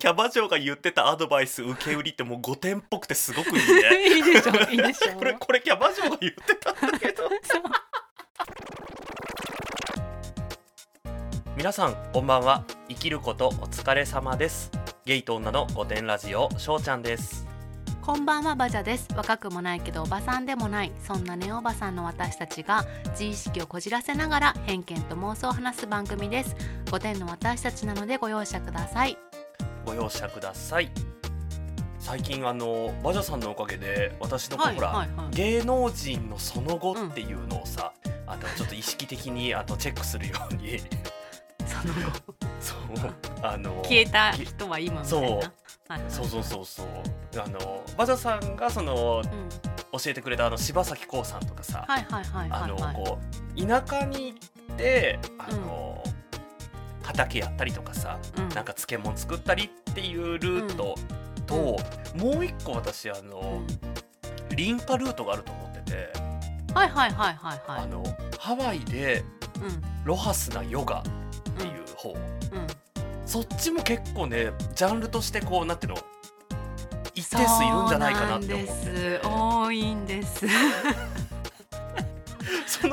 キャバ嬢が言ってたアドバイス受け売りってもう5点っぽくてすごくいいね。いいでしょいいでしょこれこれキャバ嬢が言ってたんだけど。皆さんこんばんは。生きることお疲れ様です。ゲイと女の5点ラジオしょうちゃんです。こんばんはバジャです。若くもないけどおばさんでもない。そんなネオおばさんの私たちが自意識をこじらせながら偏見と妄想を話す番組です。5点の私たちなのでご容赦くださいご容赦ください。最近あのバジャさんのおかげで私のほら、はいはい芸能人のその後っていうのをさ、あのちょっと意識的にあのチェックするように。その後？そうあの消えた人は今みたいな？そう。はいはい。そうそうそうそう。あのバジャさんがそのうん。教えてくれたあの柴咲コウさんとかさ、はいはいはいあのはい。はいこう田舎に行ってあの、畑やったりとかさうん。なんか漬物作ったりっていうルートと、もう一個私あの、リンパルートがあると思ってて、はいはいはいはいはい。あのハワイでうん。ロハスなヨガっていう方、うん。そっちも結構ねジャンルとしてこうなんていうの一定数いるんじゃないかなって思ってて。す。多いんです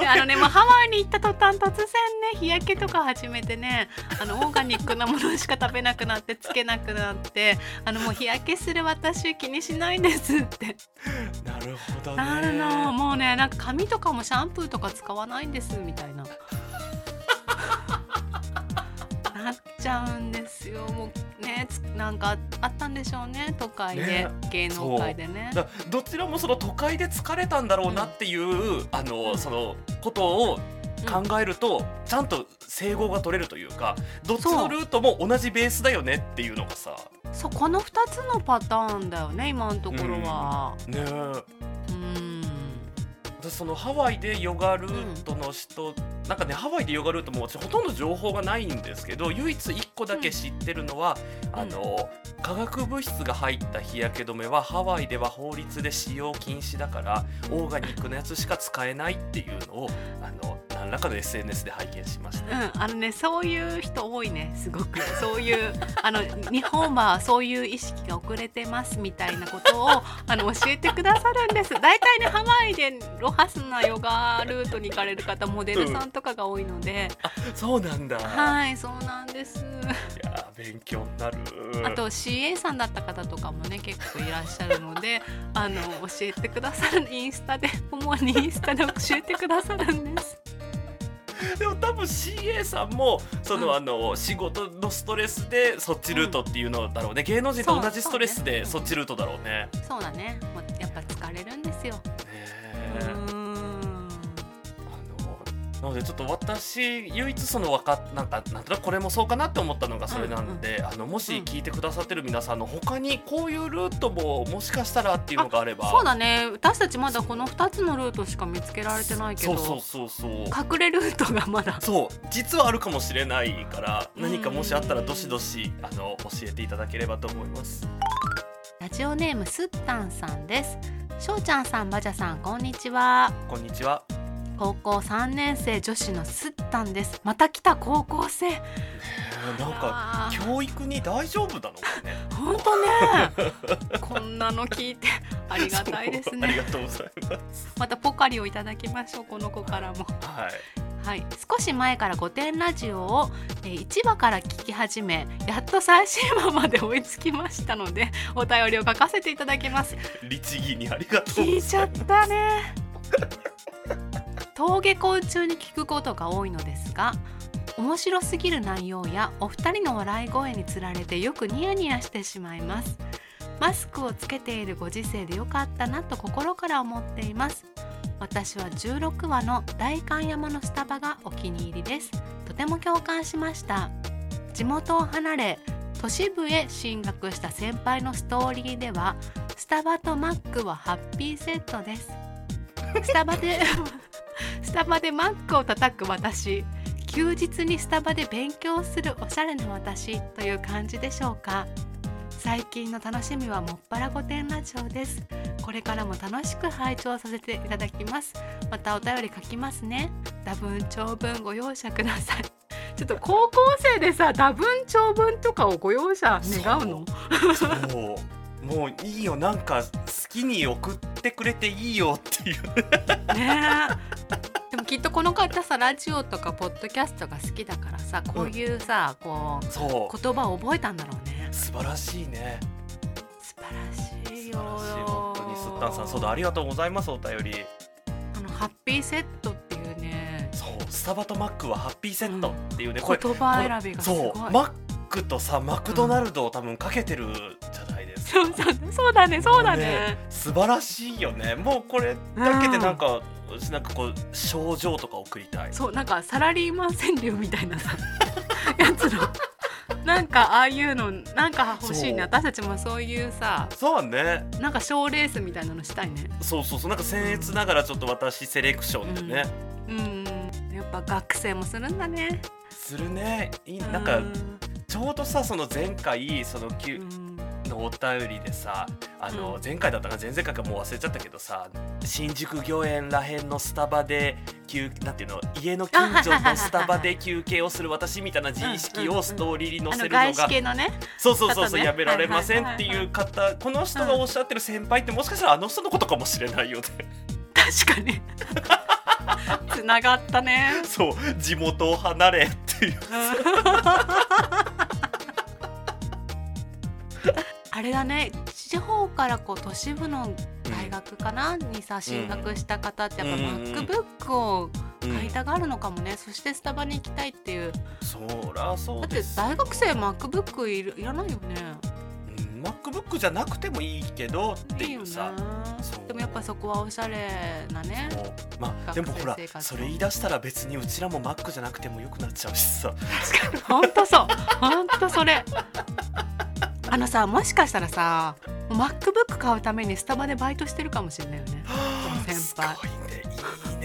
あのねもうハワイに行った途端突然ね日焼けとか始めてねあのオーガニックなものしか食べなくなってつけなくなってあのもう日焼けする私気にしないんですって。なるほどね。なるの。もうねなんか髪とかもシャンプーとか使わないんですみたいなちゃうんですよ。もうねつなんかあったんでしょうね。都会で、ね。芸能界でね。だどちらもその都会で疲れたんだろうなっていう、あの、うんそのことを考えると、ちゃんと整合が取れるというかどっちのルートも同じベースだよねっていうのがさ。そう。この2つのパターンだよね今のところは。うん。私そのハワイでヨガルートの人、なんかねハワイでヨガルートも私ほとんど情報がないんですけど唯一1個だけ知ってるのは、うん。あの化学物質が入った日焼け止めはハワイでは法律で使用禁止だからオーガニックのやつしか使えないっていうのをあの何らかの SNS で拝見しました。うん、あのねそういう人多いねすごくそういう あの日本はそういう意識が遅れてますみたいなことを あの教えてくださるんです大体ねハワイでロハスなヨガルートに行かれる方モデルさんとかが多いので、そうなんだ。はいそうなんですいやー勉強になる。あと CA さんだった方とかもね結構いらっしゃるのであの教えてくださるインスタで主にインスタで教えてくださるんです でも多分 CA さんもその、うん。あの仕事のストレスでそっちルートっていうのだろうね、芸能人と同じストレスでそっちルートだろうね。そうだね。もうやっぱ疲れるんですよ。ねなのでちょっと私唯一そのわかなんかなんとなくこれもそうかなって思ったのがそれなんで、あのもし聞いてくださってる皆さんの他にこういうルートももしかしたらっていうのがあれば。そうだね。私たちまだこの2つのルートしか見つけられてないけど。そうそうそうそう。隠れルートがまだ。そう。実はあるかもしれないからうん。何かもしあったらどしどしあの教えていただければと思います。ラジオネームすったんさんです。しょうちゃんさんばじゃさんこんにちは。こんにちは。高校3年生女子のすったんです。また来た高校生。なんか教育に大丈夫なのかね。ほんとね。こんなの聞いてありがたいですそうありねがとうございます。またポカリをいただきましょうこの子からも。はい。はい、少し前から5点ラジオを、えー1話から聞き始めやっと最新話まで追いつきましたので お便りを書かせていただきます。律儀にありがとう。聞いちゃったね 登下校中に聞くことが多いのですが面白すぎる内容やお二人の笑い声につられてよくニヤニヤしてしまいます。マスクをつけているご時世でよかったなと心から思っています。私は16話の代官山のスタバがお気に入りです。とても共感しました。地元を離れ都市部へ進学した先輩のストーリーではスタバとマックはハッピーセットです。スタバでスタバでマックを叩く私。休日にスタバで勉強するおしゃれな私という感じでしょうか。最近の楽しみはもっぱら御殿ラジオです。これからも楽しく拝聴させていただきます。またお便り書きますね。多分長文ご容赦ください。ちょっと高校生でさ多文長文とかをご容赦願うの？そう。もういいよなんか好きに送ってくれていいよっていう。ねえ。でもきっとこの方さラジオとかポッドキャストが好きだからさこういうさ、こうそう。言葉を覚えたんだろうね。素晴らしいね。素晴らしいよ。素晴らしい。本当にすったんさんそうだありがとうございますお便り。あのハッピーセットっていうね。そうスタバとマックはハッピーセットっていうね、これ言葉選びがすごい。そうマックとさマクドナルドを多分かけてるじゃそうそうそうだねそうだね。素晴らしいよね。もうこれだけでなんか、なんかこう症状とか送りたい。そうなんかサラリーマン川柳みたいなさ やつの。なんかああいうのなんか欲しいね。私たちもそういうさそうね。なんか賞ーレースみたいなのしたいね。そうそうそうなんか僭越ながらちょっと私セレクションでね、うん。やっぱ学生もするんだね。するね。いいなんかうんちょうどさその前回そのきゅうんのお便りでさあの、うん。前回だったか前々回かもう忘れちゃったけどさ新宿御苑らへんのスタバで休なんていうの家の近所のスタバで休憩をする私みたいな自意識を ストーリーに載せるのが、そうそうそうそう、やめられませんっていう方この人がおっしゃってる先輩ってもしかしたらあの人のことかもしれないよね。確かに。つながったね。そう地元を離れっていう あれだね。地方からこう都市部の大学かな、にさ進学した方ってやっぱうん。MacBook をうん買いたがるのかもね、そしてスタバに行きたいっていう。そらそだってうです大学生 MacBook いるいらないよね。うん。MacBook じゃなくてもいいけどっていうさ。でもやっぱそこはおしゃれなね。まあでもほらそれ言い出したら別にうちらも Mac じゃなくてもよくなっちゃうしさ。ほんとそう。ほんとそれあのさもしかしたらさ MacBook 買うためにスタバでバイトしてるかもしれないよね。先す輩ごいね。いい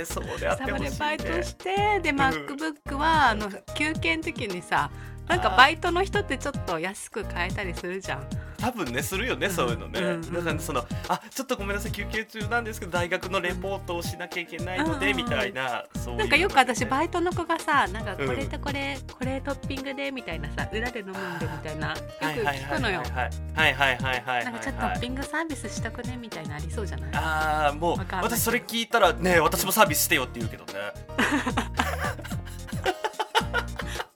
ね。そうであっスタバてほしいね。でバイトしてで MacBook はあの休憩の時にさなんかバイトの人ってちょっと安く買えたりするじゃん多分ねするよね、うん。そういうのね、うんだからそのあちょっとごめんなさい休憩中なんですけど大学のレポートをしなきゃいけないので、うんみたいなそういう。のねなんかよく私バイトの子がさなんかうん。これとこれ、これトッピングでみたいなさ裏で飲むんでみたいなよくはいはい聞くのよはい。はいはいはいなんかちょっとトッピングサービスしとくねみたいなありそうじゃない？ああもう私それ聞いたらね私もサービスしてよって言うけどね。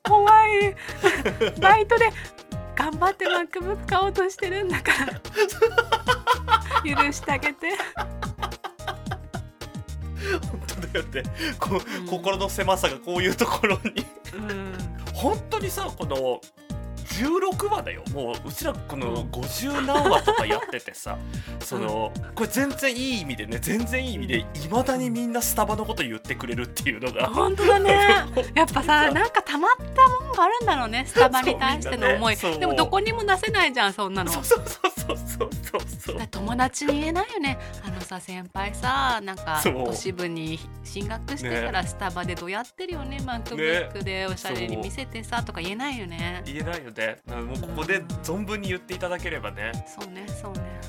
怖い。バイトで頑張って MacBook 買おうとしてるんだから。許してあげて。本当だよね。こ、うん。心の狭さがこういうところに。うん。本当にさこの16話だよ。もううちらこの50何話とかやっててさ そのこれ全然いい意味でね全然いい意味でいまだにみんなスタバのこと言ってくれるっていうのが。本当だね。やっぱさなんかたまったもんがあるんだろうねスタバに対しての思い、ね。でもどこにも出せないじゃんそんなの。そうそうそうそうそうそう。友達に言えないよね。あのさ先輩さなんか都市部に進学してからスタバでどうやってるよね MacBook でおしゃれに見せてさとか言えないよね。言えないよねもうここで存分に言っていただければね。そうねそうね。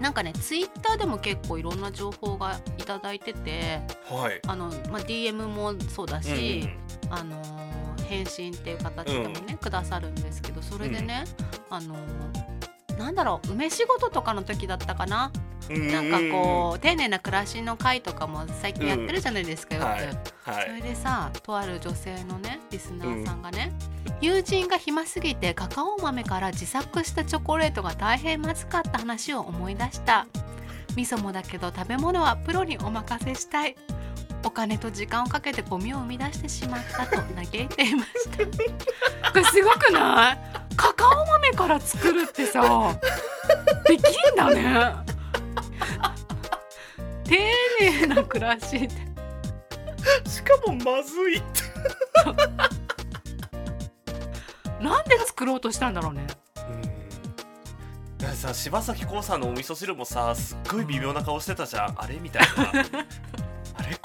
なんかねツイッターでも結構いろんな情報がいただいててはい。あの、まあ、DM もそうだし、あのー返信っていう形でもね、くださるんですけどそれでね、あのーなんだろう梅仕事とかの時だったかな、うん。なんかこう丁寧な暮らしの会とかも最近やってるじゃないですか、よく、はい。はそれいでさとある女性のねリスナーさんがね、友人が暇すぎてカカオ豆から自作したチョコレートが大変まずかった話を思い出した。味噌もだけど食べ物はプロにお任せしたい。お金と時間をかけてゴミを生み出してしまったと嘆いていました。これすごくない？カカオ豆から作るってさできんだね。丁寧な暮らしってしかもまずい。ってなんで作ろうとしたんだろうね。うん。だからさ柴咲コウさんのお味噌汁もさすっごい微妙な顔してたじゃん。あれみたいな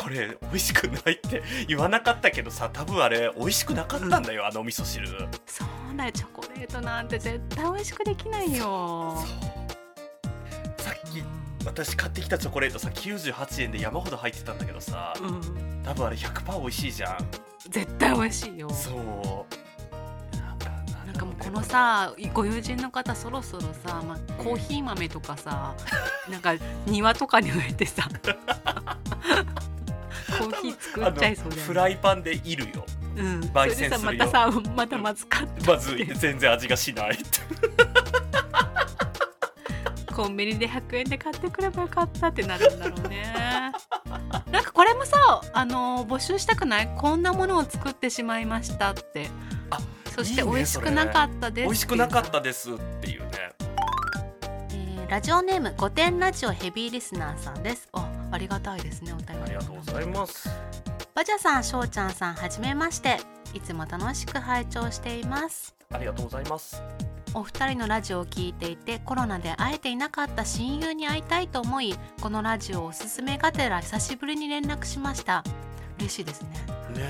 これ美味しくないって 言わなかったけどさ多分あれ美味しくなかったんだよ、あのお味噌汁。そうだよチョコレートなんて絶対美味しくできないよ。さっき私買ってきたチョコレートさ98円で山ほど入ってたんだけどさうん。多分あれ100%美味しいじゃん。絶対美味しいよ。そう。なんかななんかもうこのさご友人の方そろそろさ、まあ、コーヒー豆とかさなんか庭とかに植えてさ コーヒー作っちゃいそうだよね。フライパンでいるよ。うん、焙煎するよ。さまたさまたまずかったまず全然味がしない コンビニで100円で買ってくればよかったってなるんだろうね。なんかこれもさあの募集したくない？こんなものを作ってしまいましたって。あそしていいね美味しくなかったです美味しくなかったですっていうね。えーラジオネーム御殿ラジオヘビーリスナーさんです。あありがたいですねお便りありがとうございます。バジャさんしょうちゃんさんはじめまして。いつも楽しく拝聴しています。ありがとうございます。お二人のラジオを聞いていてコロナで会えていなかった親友に会いたいと思いこのラジオをおすすめがてら久しぶりに連絡しました。嬉しいですね。ね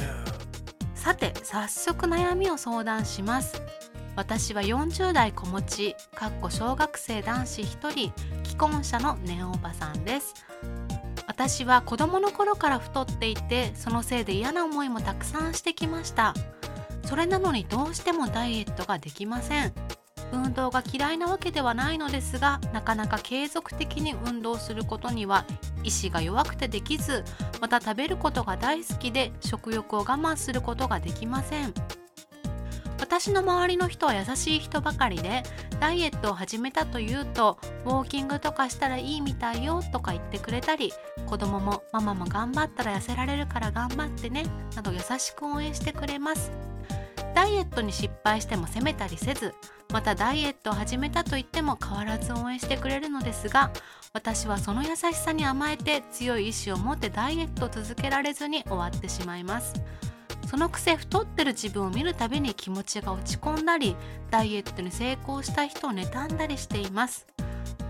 さて早速悩みを相談します。私は40代子持ちかっこ小学生男子1人既婚者のネオおばさんです私は子供の頃から太っていてそのせいで嫌な思いもたくさんしてきました。それなのにどうしてもダイエットができません。運動が嫌いなわけではないのですがなかなか継続的に運動することには意志が弱くてできずまた食べることが大好きで食欲を我慢することができません。私の周りの人は優しい人ばかりでダイエットを始めたというとウォーキングとかしたらいいみたいよとか言ってくれたり子供もママも頑張ったら痩せられるから頑張ってねなど優しく応援してくれます。ダイエットに失敗しても責めたりせずまたダイエットを始めたと言っても変わらず応援してくれるのですが私はその優しさに甘えて強い意志を持ってダイエットを続けられずに終わってしまいます。そのくせ太ってる自分を見るたびに気持ちが落ち込んだりダイエットに成功した人を妬んだりしています。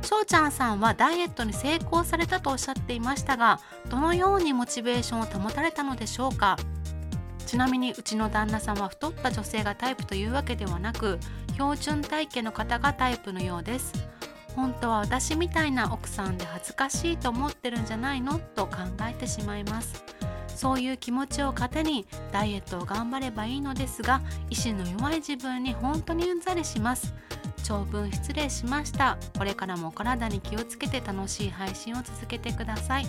しょうちゃんさんはダイエットに成功されたとおっしゃっていましたがどのようにモチベーションを保たれたのでしょうか？ちなみにうちの旦那さんは太った女性がタイプというわけではなく標準体型の方がタイプのようです。本当は私みたいな奥さんで恥ずかしいと思ってるんじゃないの？と考えてしまいます。そういう気持ちを糧にダイエットを頑張ればいいのですが意志の弱い自分に本当にうんざりします。長文失礼しました。これからもお体に気をつけて楽しい配信を続けてください。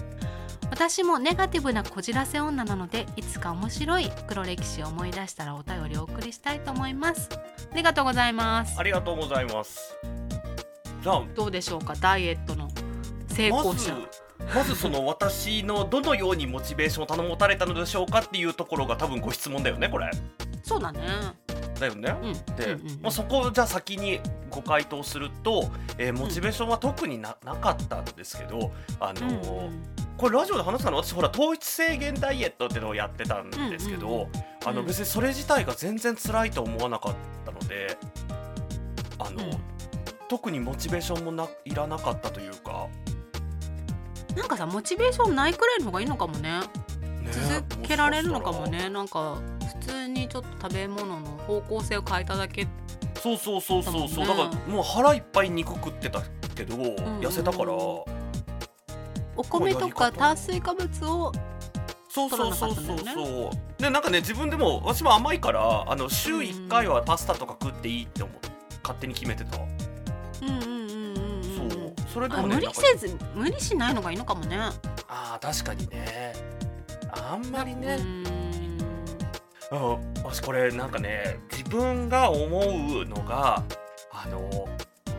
私もネガティブなこじらせ女なのでいつか面白い黒歴史を思い出したらお便りをお送りしたいと思います。ありがとうございます。ありがとうございます。じゃあどうでしょうか？ダイエットの成功者。まずその私のどのようにモチベーションを頼もたれたのでしょうかっていうところが多分ご質問だよねこれ。そうだね。だよね。うん。で、うんうん。うんまあ、そこをじゃあ先にご回答すると、えーモチベーションは特にな,、なかったんですけどあのーこれラジオで話したの私ほら糖質制限ダイエットっていうのをやってたんですけど、うんうん。あのうん。別にそれ自体が全然辛いと思わなかったのであの、うん。特にモチベーションもないらなかったというか、なんかさモチベーションないくらいの方がいいのかもね。ね続けられるのかもね。なんか普通にちょっと食べ物の方向性を変えただけ。そうそうそうそうそう、だからもう腹いっぱい肉食ってたけど、痩せたから。お米とか炭水化物をそうそうそうそうそう。でなんかね自分でも私も甘いからあの週1回はパスタとか食っていいって思って勝手に決めてた、うんうんそれであもね無理せず無理しないのがいいのかもね。あー確かにね。あんまりうね、ん。うん、私これなんかね自分が思うのがあの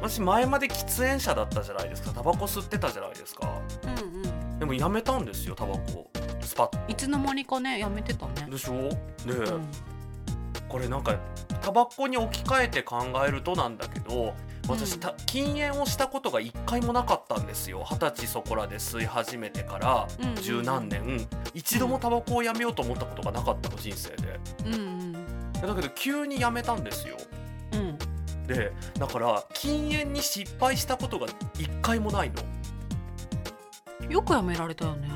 私前まで喫煙者だったじゃないですか。タバコ吸ってたじゃないですか。うんうん。でもやめたんですよタバコスパッいつの間にかねやめてたね。でしょ？で、うん。これなんかタバコに置き換えて考えるとなんだけど私、うん。た禁煙をしたことが一回もなかったんですよ。二十歳そこらで吸い始めてから十何年、一度もタバコをやめようと思ったことがなかったの人生で。うんうん。だけど急にやめたんですよ。うん。でだから禁煙に失敗したことが一回もないの。よくやめられたよね。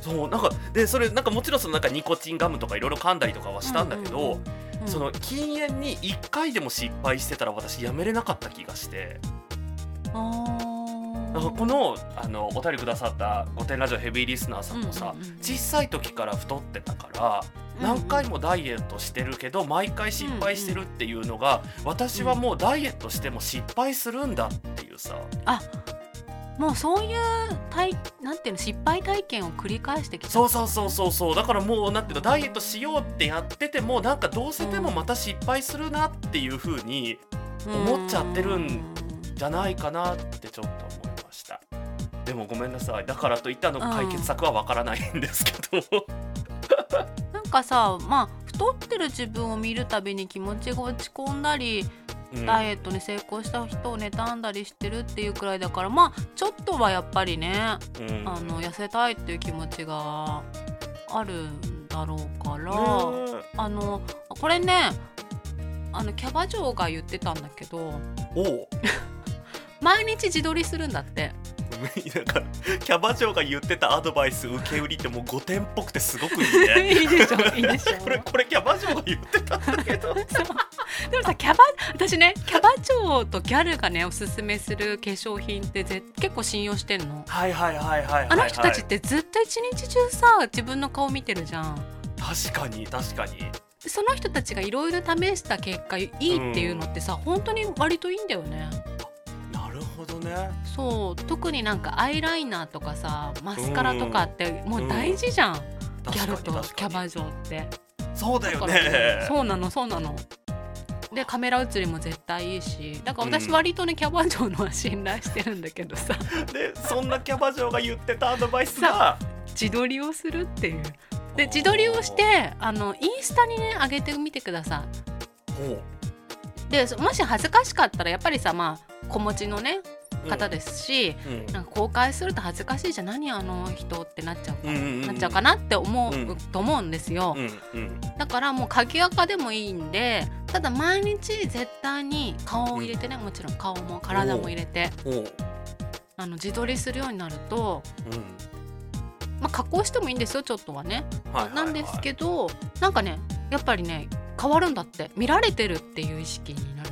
そうなんかでそれなんかもちろんそのなんかニコチンガムとかいろいろ噛んだりとかはしたんだけど、うんうんうんその禁煙に1回でも失敗してたら私やめれなかった気がして。このあのお便りくださった「御殿ラジオヘビーリスナー」さんもさ、うんうんうん小さい時から太ってたから何回もダイエットしてるけど毎回失敗してるっていうのが私はもうダイエットしても失敗するんだっていうさ。あもうそういう体なんていうの失敗体験を繰り返してきた。そうそうそうそうそう。だからもうなんていうのダイエットしようってやっててもなんかどうせでもまた失敗するなっていう風に思っちゃってるんじゃないかなってちょっと思いました。でもごめんなさい。だからといってあのうん解決策はわからないんですけど、なんかさまあ太ってる自分を見るたびに気持ちが落ち込んだりうん。ダイエットに成功した人を妬んだりしてるっていうくらいだからまあちょっとはやっぱりねうん。あの痩せたいっていう気持ちがあるんだろうから、ねあのこれねあのキャバ嬢が言ってたんだけど 毎日自撮りするんだってなんかキャバ嬢が言ってたアドバイス受け売りってもう5点っぽくてすごくいいね。いいでしょいいでしょ これこれキャバ嬢が言ってたんだけど。でもさキャバ私ねキャバ嬢とギャルがねおすすめする化粧品ってぜ結構信用してんの。はいはいはいはいはい、はい、あの人たちってずっと一日中さ自分の顔見てるじゃん。確かに確かに。その人たちがいろいろ試した結果いいっていうのってさ、本当に割といいんだよねほどね。そう特になんかアイライナーとかさマスカラとかってもう大事じゃん、ギャルとキャバ嬢って。そうだよね。そうなのそうなの。でカメラ写りも絶対いいし。だから私割とね、キャバ嬢のは信頼してるんだけどさ。でそんなキャバ嬢が言ってたアドバイスが。自撮りをするっていう。で自撮りをしてあのインスタにね上げてみてくださほいでもし恥ずかしかったらやっぱりさまあ子持ちのねう方ですし、うん。なんか公開すると恥ずかしいじゃん何あの人ってなっちゃうか、うんうんうん。なっちゃうかなって思う、うんと思うんですよ、うんうん。だからもう鍵垢でもいいんでただ毎日絶対に顔を入れてね、もちろん顔も体も入れてあの自撮りするようになると、うん。まあ、加工してもいいんですよちょっとはね、はいはいはい。なんですけどなんかねやっぱりね変わるんだって。見られてるっていう意識になる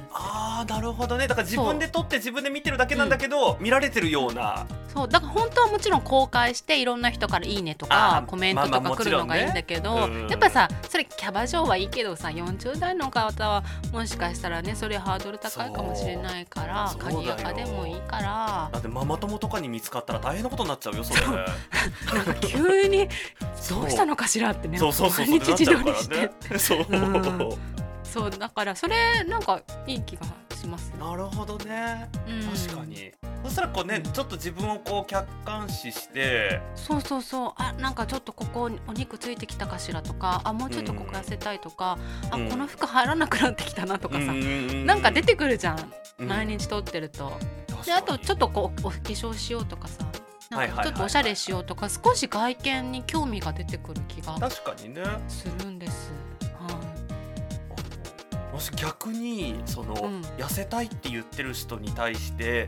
ああなるほどね。だから自分で撮って自分で見てるだけなんだけど、見られてるような。そう。だから本当はもちろん公開していろんな人から「いいね」とかコメントとまあまあか来るのがいいんだけど、もちろんねうん。やっぱさそれキャバ嬢はいいけどさ40代の方はもしかしたらねそれハードル高いかもしれないから鍵垢でもいいから。だってママ友とかに見つかったら大変なことになっちゃうよそれ。なんか急に そう。どうしたのかしらってねそうそうそう毎日自撮りしてね。そう、うんそうだからそれなんかいい気がします。なるほどね。うん。確かに、そしたらこうねちょっと自分をこう客観視して。そうそうそう。あなんかちょっとここお肉ついてきたかしらとかあもうちょっとここ痩せたいとか、うん。あこの服入らなくなってきたなとかさ、ななんか出てくるじゃん、うん。毎日撮ってると。であとちょっとこうお化粧しようとかさなんかちょっとおしゃれしようとか少し外見に興味が出てくる気が確かにね。するんです。はもし逆にその、うん。痩せたいって言ってる人に対して、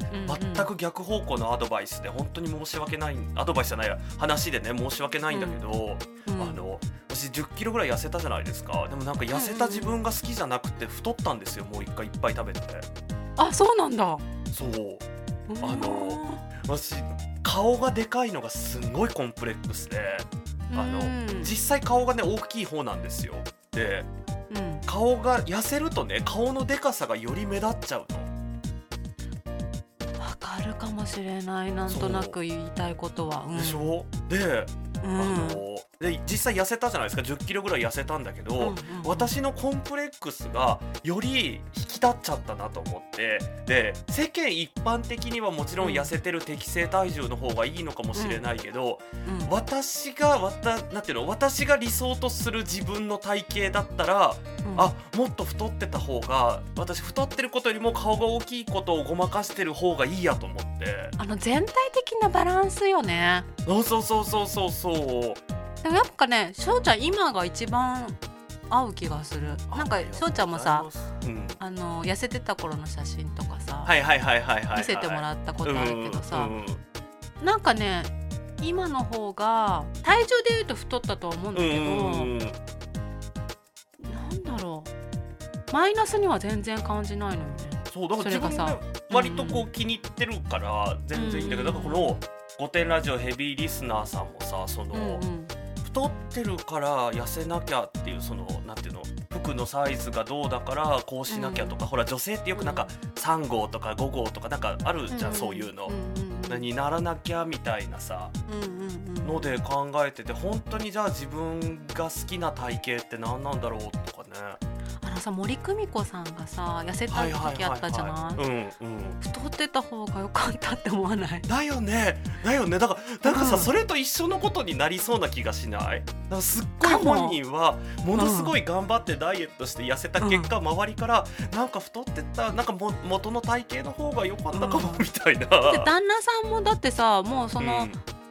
全く逆方向のアドバイスで本当に申し訳ないアドバイスじゃないや話でね申し訳ないんだけど、いうん。あの私1 0キロぐらい痩せたじゃないですか。でもなんか痩せた自分が好きじゃなくて太ったんですよもう一回いっぱい食べて。あそうなんだ。そう。うん。あの私顔がでかいのがすごいコンプレックスであのうん。実際顔がね大きい方なんですよ。でうん。顔が痩せるとね顔のでかさがより目立っちゃうのわかるかもしれない。なんとなく言いたいことは。うん。でしょ、でうん。あので実際痩せたじゃないですか。1 0キロぐらい痩せたんだけど、うんうん私のコンプレックスがより引き立っちゃったなと思って。で世間一般的にはもちろん痩せてる適正体重の方がいいのかもしれないけど、うん。私がわたなんていうの私が理想とする自分の体型だったら、うん。あもっと太ってた方が私太ってることよりも顔が大きいことをごまかしてる方がいいやと思って。あの全体的なバランスよね。そうそうそうそうそうそうでもやっぱね翔ちゃん今が一番合う気がする。なんか翔ちゃんもさ、うん、あの痩せてた頃の写真とかさ、はいはいはいはいはい、はい、見せてもらったことあるけどさ、うんなんかね今の方が体重でいうと太ったとは思うんだうんけど、うんなんだろう。マイナスには全然感じないのよね。そうだから自分が割とこう気に入ってるから全然いいんだけど、うんだからこの「御殿ラジオ」ヘビーリスナーさんもさその、うんうん太ってるから痩せなきゃっていうそのなんていうの服のサイズがどうだからこうしなきゃとか、ほら女性ってよくなんか3号とか5号とかなんかあるじゃん、そういうの、にならなきゃみたいなさ、ので考えてて本当にじゃあ自分が好きな体型って何なんだろうとかね。あのさ森久美子さんがさ痩せた時あったじゃない？太ってた方が良かったって思わない？だよね。だよね。だからなんかさ、うん、それと一緒のことになりそうな気がしない？だすっごい本人はものすごい頑張ってダイエットして痩せた結果、うん、周りからなんか太ってたなんかも元の体型の方が良かったかも、みたいな。で旦那さんもだってさもうその、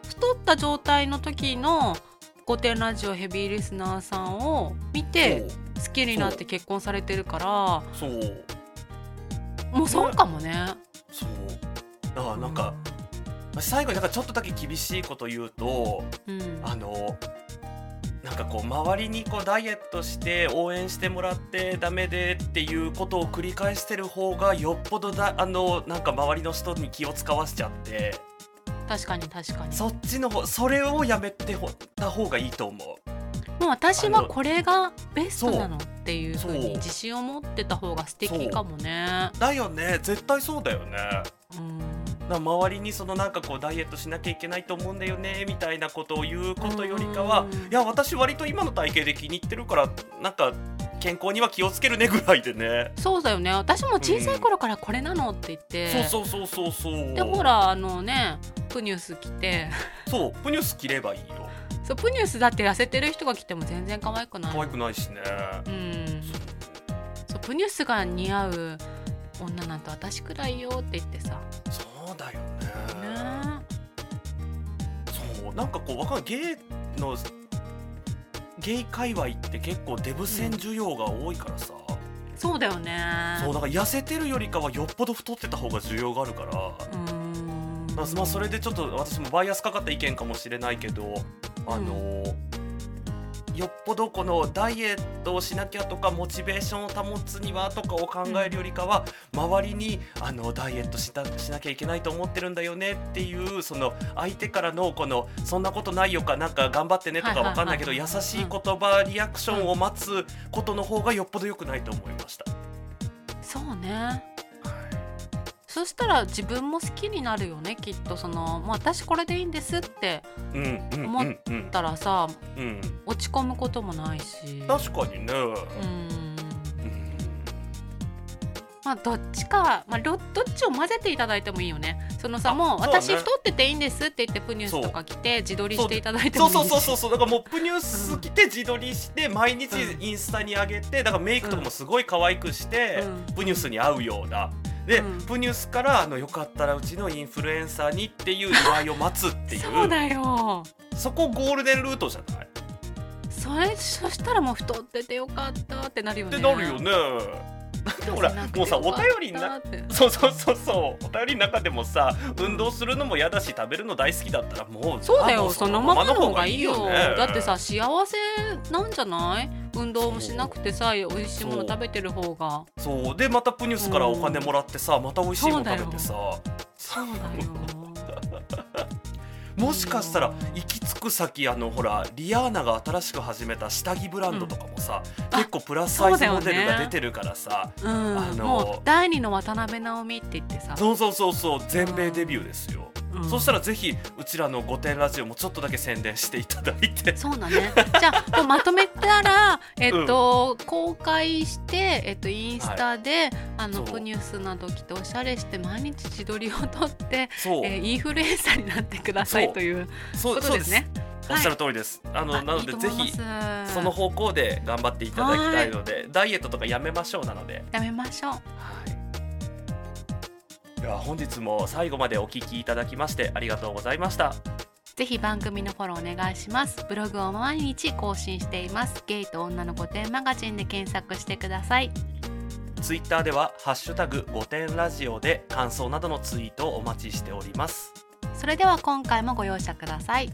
太った状態の時の「御殿ラジオヘビーリスナー」さんを見て好きになって結婚されてるから。そう。もうそうかもね。そう。だからなんか、うん、最後になんかちょっとだけ厳しいこと言うと、うん、あのなんかこう周りにこうダイエットして応援してもらってダメでっていうことを繰り返してる方がよっぽどだあのなんか周りの人に気を使わせちゃって。確かに確かに。そっちの方それをやめてた方がいいと思う。もう私はこれがベストなのっていうふうに自信を持ってた方が素敵かもね。だよね。絶対そうだよね。うん。だ周りにそのなんかこうダイエットしなきゃいけないと思うんだよねみたいなことを言うことよりかはいや私割と今の体型で気に入ってるからなんか健康には気をつけるねぐらいでね。そうだよね。私も小さい頃からこれなのって言って、うん、そうそうそうそうそう。でほらあのねプニュース着て。そうプニュース着ればいいよそうプニュースだって痩せてる人が着ても全然可愛くない。可愛くないしね。うん。そうプニュースが似合う女なんて私くらいよって言ってさ。そうだよね。ね。そうなんかこうわかんないゲイのゲイ界隈って結構デブ戦需要が多いからさ、うん、そうだよね。そうだから痩せてるよりかはよっぽど太ってた方が需要があるから。うん。まあそれでちょっと私もバイアスかかった意見かもしれないけどあの、うん、よっぽどこのダイエットをしなきゃとかモチベーションを保つにはとかを考えるよりかは、周りにあのダイエットしたしなきゃいけないと思ってるんだよねっていうその相手からのこのそんなことないよかなんか頑張ってねとかわかんないけど、優しい言葉リアクションを待つことの方がよっぽど良くないと思いました。そうねそしたら自分も好きになるよねきっと。その、まあ、私これでいいんですって思ったらさ、うん、落ち込むこともないし。確かにね。うん。まあどっちか、まあ、どっちを混ぜていただいてもいいよね。そのさもう私太ってていいんですって言ってプニュースとか着て自撮りしていただいてもいい。そうそうそうそうだからもうプニュース着て自撮りして毎日インスタに上げてだからメイクとかもすごい可愛くして、プニュースに合うようなで、うん、プニュースからあのよかったらうちのインフルエンサーにっていう祝いを待つっていう。そうだよ。そこゴールデンルートじゃない？それそしたらもう太っててよかったってなるよね。ってなるよねほらもうさお便りなそうそうそうそう。お便りの中でもさ運動するのも嫌だし食べるの大好きだったらもうそうだよ。そのままの方がいいよ、ね、だってさ幸せなんじゃない？運動もしなくてさ美味しいもの食べてる方が。そう。でまたプニュースからお金もらってさ、また美味しいもの食べてさ。そうだよもしかしたら行き着く先あのほらリアーナが新しく始めた下着ブランドとかもさ、うん、結構プラスサイズモデルが出てるからさ、ね。うん、あの第二の渡辺直美って言ってさ。そうそうそうそう全米デビューですよ。うん、そしたらぜひうちらの御殿ラジオもちょっとだけ宣伝していただいて。そうだね。じゃあ まとめたら、えっと、うん、公開して、えっと、インスタで、はい、あのプニュースなど着ておしゃれして毎日自撮りを撮って、えー、インフルエンサーになってくださいということですね。おっしゃる通りです。あのなのでぜひその方向で頑張っていただきたいので、ダイエットとかやめましょうなので。やめましょう。はい。では本日も最後までお聞きいただきましてありがとうございましたぜひ番組のフォローお願いしますブログを毎日更新していますゲイと女の御殿マガジンで検索してくださいツイッターではハッシュタグ御殿ラジオで感想などのツイートをお待ちしておりますそれでは今回もご容赦ください。